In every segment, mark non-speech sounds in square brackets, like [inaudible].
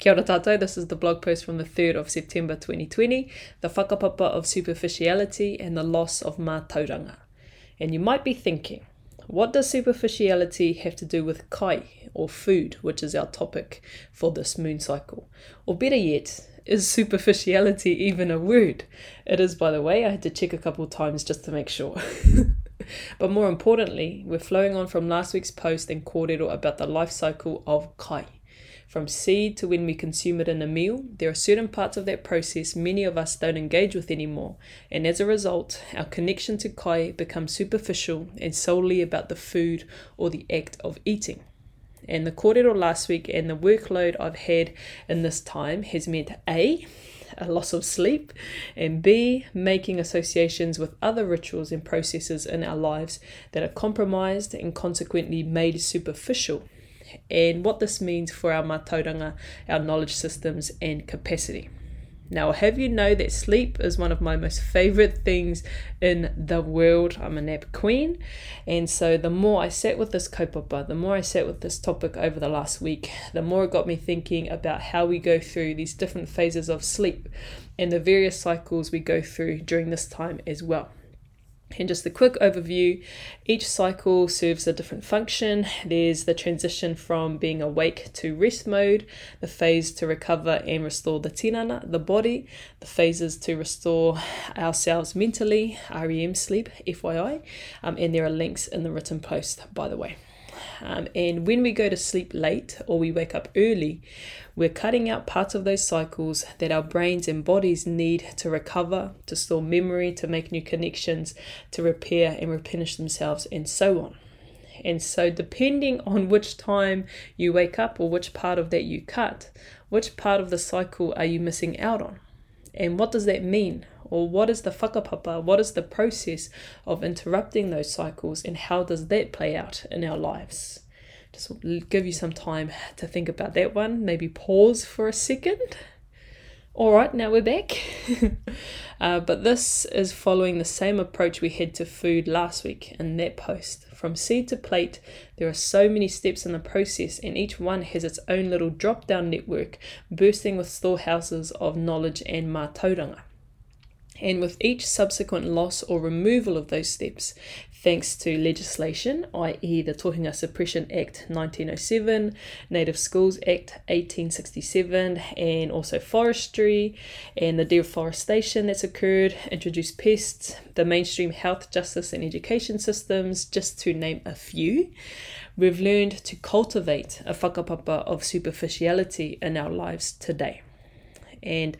Kia ora tātou, this is the blog post from the 3rd of September 2020, the whakapapa of superficiality and the loss of mātauranga. And you might be thinking, what does superficiality have to do with kai, or food, which is our topic for this moon cycle? Or better yet, is superficiality even a word? It is, by the way, I had to check a couple times just to make sure. [laughs] but more importantly, we're flowing on from last week's post and kōrero about the life cycle of kai. From seed to when we consume it in a meal, there are certain parts of that process many of us don't engage with anymore, and as a result, our connection to kai becomes superficial and solely about the food or the act of eating. And the kōrero last week and the workload I've had in this time has meant A, a loss of sleep, and B, making associations with other rituals and processes in our lives that are compromised and consequently made superficial and what this means for our mātauranga, our knowledge systems, and capacity. Now, I'll have you know that sleep is one of my most favorite things in the world? I'm a nap queen. And so, the more I sat with this kaupapa, the more I sat with this topic over the last week, the more it got me thinking about how we go through these different phases of sleep and the various cycles we go through during this time as well. And just a quick overview each cycle serves a different function. There's the transition from being awake to rest mode, the phase to recover and restore the tinana, the body, the phases to restore ourselves mentally, REM sleep, FYI, um, and there are links in the written post, by the way. Um, and when we go to sleep late or we wake up early, we're cutting out parts of those cycles that our brains and bodies need to recover, to store memory, to make new connections, to repair and replenish themselves, and so on. And so, depending [laughs] on which time you wake up or which part of that you cut, which part of the cycle are you missing out on? And what does that mean? Or what is the whakapapa? What is the process of interrupting those cycles and how does that play out in our lives? Just give you some time to think about that one. Maybe pause for a second. All right, now we're back. [laughs] uh, but this is following the same approach we had to food last week in that post. From seed to plate, there are so many steps in the process, and each one has its own little drop down network bursting with storehouses of knowledge and mātauranga. And with each subsequent loss or removal of those steps, thanks to legislation, i.e., the Tohunga Suppression Act 1907, Native Schools Act 1867, and also forestry and the deforestation that's occurred, introduced pests, the mainstream health, justice, and education systems, just to name a few. We've learned to cultivate a whakapapa of superficiality in our lives today. And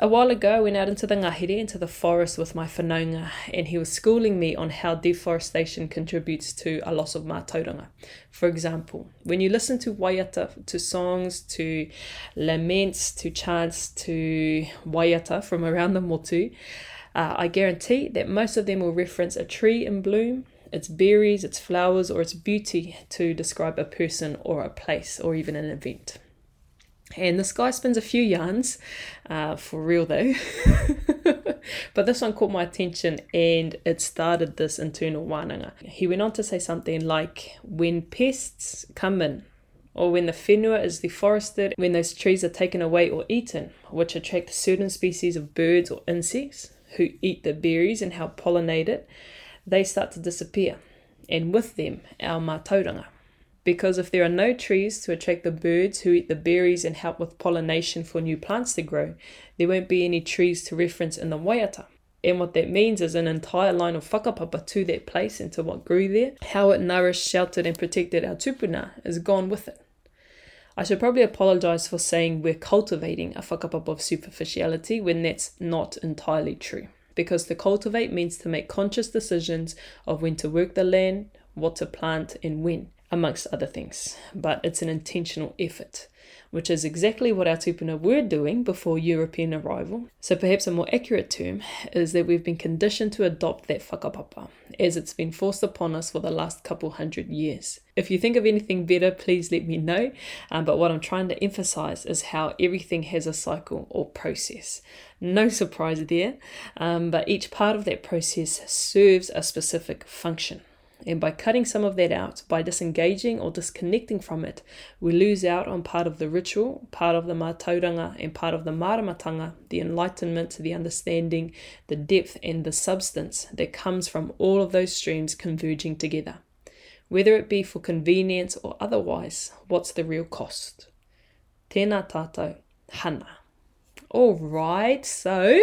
a while ago, I went out into the ngahere, into the forest with my whanaunga, and he was schooling me on how deforestation contributes to a loss of mātauranga. For example, when you listen to waiata, to songs, to laments, to chants, to waiata from around the motu, uh, I guarantee that most of them will reference a tree in bloom, its berries, its flowers, or its beauty to describe a person or a place or even an event. And this guy spins a few yarns, uh, for real though. [laughs] but this one caught my attention and it started this internal wānanga. He went on to say something like, when pests come in, or when the whenua is deforested, when those trees are taken away or eaten, which attract certain species of birds or insects who eat the berries and help pollinate it, they start to disappear. And with them, our mātauranga because if there are no trees to attract the birds who eat the berries and help with pollination for new plants to grow, there won't be any trees to reference in the waiata. And what that means is an entire line of whakapapa to that place and to what grew there, how it nourished, sheltered, and protected our tupuna is gone with it. I should probably apologise for saying we're cultivating a whakapapa of superficiality when that's not entirely true. Because to cultivate means to make conscious decisions of when to work the land, what to plant, and when amongst other things. But it's an intentional effort, which is exactly what our tupuna were doing before European arrival. So perhaps a more accurate term is that we've been conditioned to adopt that whakapapa, as it's been forced upon us for the last couple hundred years. If you think of anything better, please let me know. Um, but what I'm trying to emphasize is how everything has a cycle or process. No surprise there, um, but each part of that process serves a specific function. And by cutting some of that out, by disengaging or disconnecting from it, we lose out on part of the ritual, part of the mātauranga, and part of the maramatanga, the enlightenment, the understanding, the depth, and the substance that comes from all of those streams converging together. Whether it be for convenience or otherwise, what's the real cost? Tēnā tātou, hana. All right, so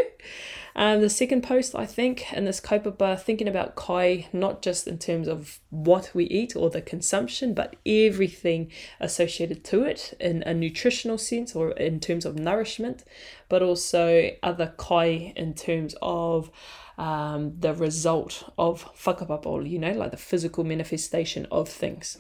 um, the second post, I think, in this kaupapa, thinking about kai, not just in terms of what we eat or the consumption, but everything associated to it in a nutritional sense or in terms of nourishment, but also other kai in terms of um, the result of whakapapa, you know, like the physical manifestation of things.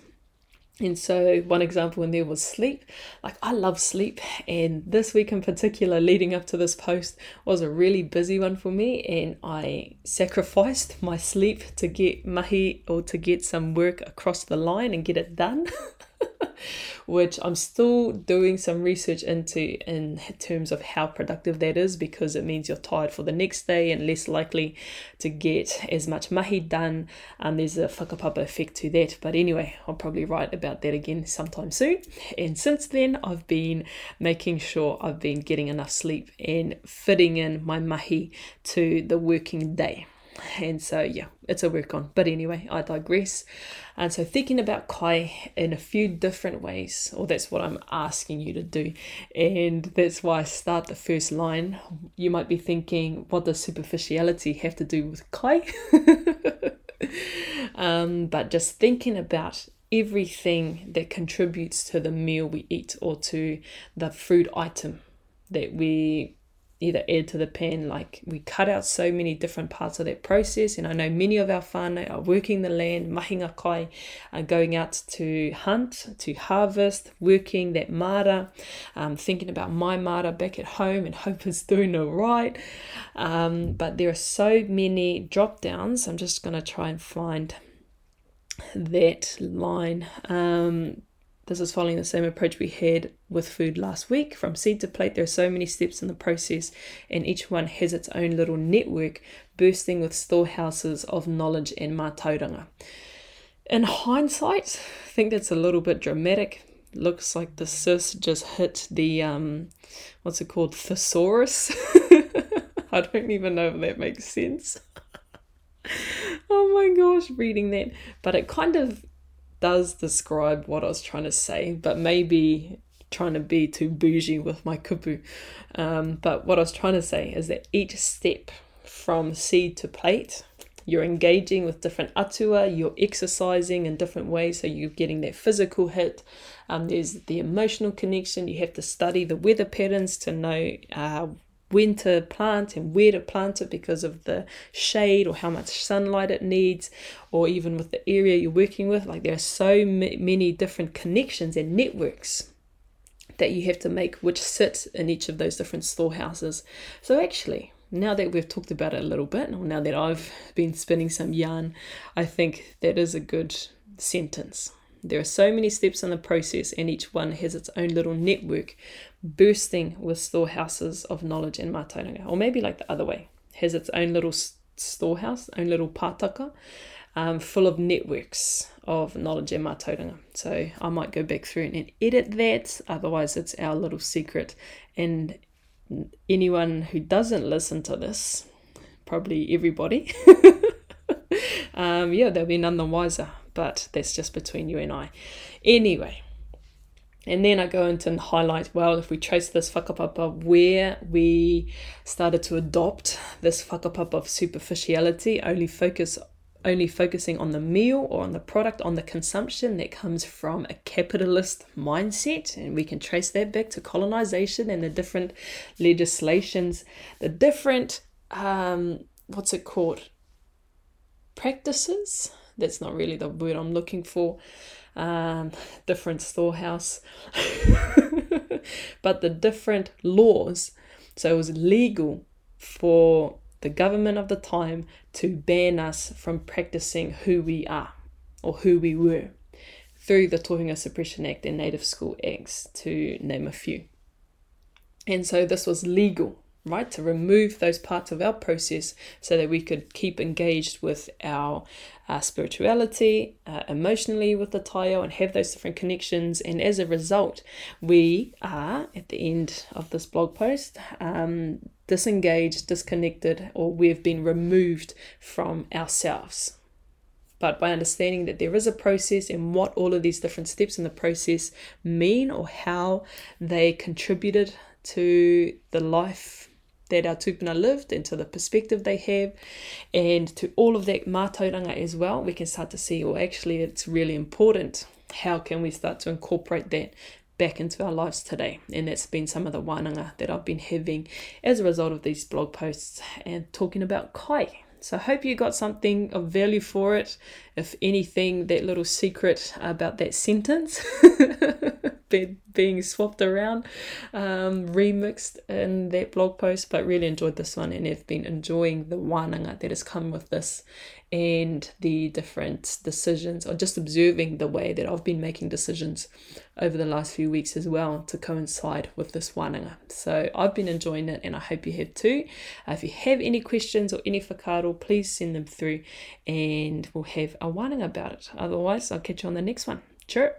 And so, one example in there was sleep. Like, I love sleep, and this week in particular, leading up to this post, was a really busy one for me. And I sacrificed my sleep to get mahi or to get some work across the line and get it done. [laughs] which I'm still doing some research into in terms of how productive that is because it means you're tired for the next day and less likely to get as much mahi done. And there's a whakapapa effect to that. But anyway, I'll probably write about that again sometime soon. And since then, I've been making sure I've been getting enough sleep and fitting in my mahi to the working day. And so, yeah, it's a work on. But anyway, I digress. And so, thinking about Kai in a few different ways, or that's what I'm asking you to do. And that's why I start the first line. You might be thinking, what does superficiality have to do with Kai? [laughs] um, but just thinking about everything that contributes to the meal we eat or to the food item that we either add to the pen. Like we cut out so many different parts of that process, and I know many of our whānau are working the land, mahinga kai, are going out to hunt, to harvest, working that mara, um, thinking about my mara back at home and [laughs] hope it's doing all right. Um, but there are so many drop downs. I'm just going to try and find that line. Um, this is following the same approach we had with food last week. From seed to plate, there are so many steps in the process, and each one has its own little network bursting with storehouses of knowledge and mātauranga. In hindsight, I think that's a little bit dramatic. Looks like the sis just hit the, um, what's it called, thesaurus. [laughs] I don't even know if that makes sense. [laughs] oh my gosh, reading that. But it kind of does describe what I was trying to say, but maybe trying to be too bougie with my kupu. Um, but what I was trying to say is that each step from seed to plate, you're engaging with different atua, you're exercising in different ways, so you're getting that physical hit. Um, there's the emotional connection. You have to study the weather patterns to know uh, to plant and where to plant it because of the shade or how much sunlight it needs, or even with the area you're working with. Like there are so many different connections and networks that you have to make which sit in each of those different storehouses. So actually, now that we've talked about it a little bit, or now that I've been spinning some yarn, I think that is a good sentence. There are so many steps in the process, and each one has its own little network bursting with storehouses of knowledge and mātauranga. Or maybe like the other way, has its own little storehouse, own little pātaka, um, full of networks of knowledge and mātauranga. So I might go back through and edit that, otherwise, it's our little secret. And anyone who doesn't listen to this, probably everybody, [laughs] um, yeah, they'll be none the wiser but that's just between you and I. Anyway, and then I go into and highlight well, if we trace this fuck up whakapapa, where we started to adopt this whakapapa of superficiality, only focus only focusing on the meal or on the product, on the consumption that comes from a capitalist mindset. And we can trace that back to colonization and the different legislations, the different, um, what's it called? Practices that's not really the word I'm looking for. Um, different storehouse, [laughs] but the different laws. So it was legal for the government of the time to ban us from practicing who we are or who we were through the Tohunga Suppression Act and Native School Acts, to name a few. And so this was legal right? To remove those parts of our process so that we could keep engaged with our uh, spirituality, uh, emotionally with the taiao, and have those different connections. And as a result, we are at the end of this blog post um, disengaged, disconnected, or we've been removed from ourselves. But by understanding that there is a process and what all of these different steps in the process mean or how they contributed to the life that our tupuna lived and to the perspective they have and to all of that mātauranga as well, we can start to see, well, actually, it's really important. How can we start to incorporate that back into our lives today? And that's been some of the wānanga that I've been having as a result of these blog posts and talking about kai. So I hope you got something of value for it. If anything, that little secret about that sentence [laughs] being swapped around, um, remixed in that blog post, but really enjoyed this one and have been enjoying the wānanga that has come with this and the different decisions, or just observing the way that I've been making decisions over the last few weeks as well to coincide with this wānanga. So I've been enjoying it and I hope you have too. Uh, if you have any questions or any whakaaro, please send them through and we'll have a wānanga about it. Otherwise, I'll catch you on the next one. Sure.